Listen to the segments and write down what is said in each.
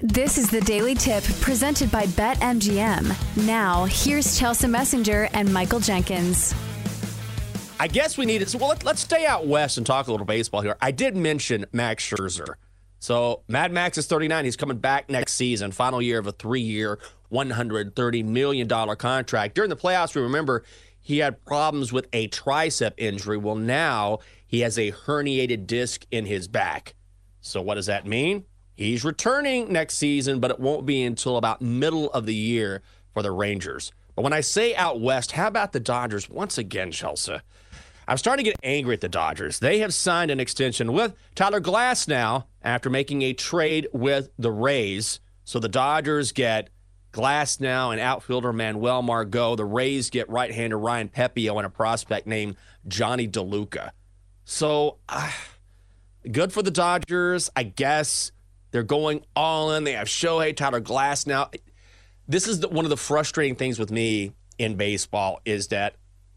This is the Daily Tip presented by BetMGM. Now, here's Chelsa Messinger and Michael Jenkins. I guess we needed. So, well, let, let's stay out west and talk a little baseball here. I did mention Max Scherzer. So, Mad Max is 39. He's coming back next season, final year of a three year, $130 million contract. During the playoffs, we remember he had problems with a tricep injury. Well, now he has a herniated disc in his back. So, what does that mean? He's returning next season, but it won't be until about middle of the year for the Rangers. But when I say out west, how about the Dodgers once again, Chelsa? I'm starting to get angry at the Dodgers. They have signed an extension with Tyler Glasnow after making a trade with the Rays. So the Dodgers get Glasnow and outfielder Manuel Margot. The Rays get right-hander Ryan Pepiot and a prospect named Johnny DeLuca. So uh, good for the Dodgers, I guess. They're going all in. They have Shohei, Tyler Glasnow. This is the, one of the frustrating things with me in baseball is that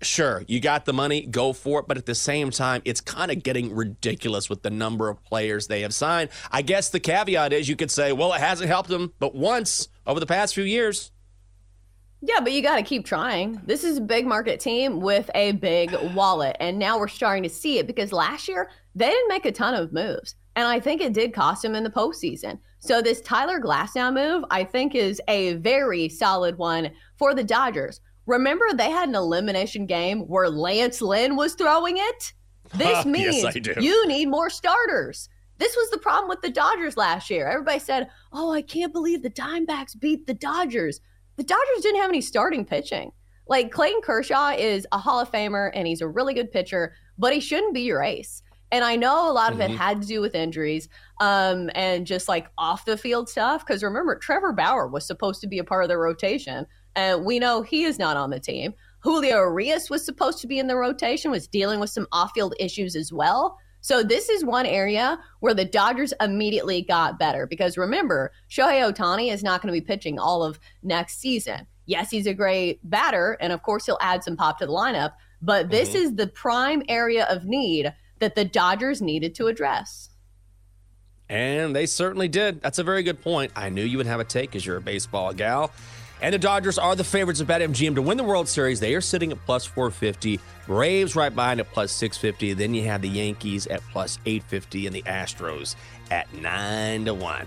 sure, you got the money, go for it. But at the same time, it's kind of getting ridiculous with the number of players they have signed. I guess the caveat is you could say, well, it hasn't helped them but once over the past few years. Yeah, but you got to keep trying. This is a big market team with a big wallet. And now we're starting to see it because last year they didn't make a ton of moves. And I think it did cost him in the postseason. So this Tyler Glasnow move, I think, is a very solid one for the Dodgers. Remember, they had an elimination game where Lance Lynn was throwing it? This means yes, you need more starters. This was the problem with the Dodgers last year. Everybody said, Oh, I can't believe the Dimebacks beat the Dodgers. The Dodgers didn't have any starting pitching. Like Clayton Kershaw is a Hall of Famer and he's a really good pitcher, but he shouldn't be your ace. And I know a lot mm-hmm. of it mm-hmm. had to do with injuries um, and just like off the field stuff. Because remember, Trevor Bauer was supposed to be a part of the rotation, and we know he is not on the team. Julio Urias was supposed to be in the rotation, was dealing with some off field issues as well. So this is one area where the Dodgers immediately got better because remember, Shohei Ohtani is not going to be pitching all of next season. Yes, he's a great batter, and of course he'll add some pop to the lineup, but this mm-hmm. is the prime area of need that the Dodgers needed to address. And they certainly did. That's a very good point. I knew you would have a take because you're a baseball gal. And the Dodgers are the favorites of BetMGM to win the World Series. They are sitting at plus 450. Braves right behind at plus 650. Then you have the Yankees at plus 850 and the Astros at 9 to 1.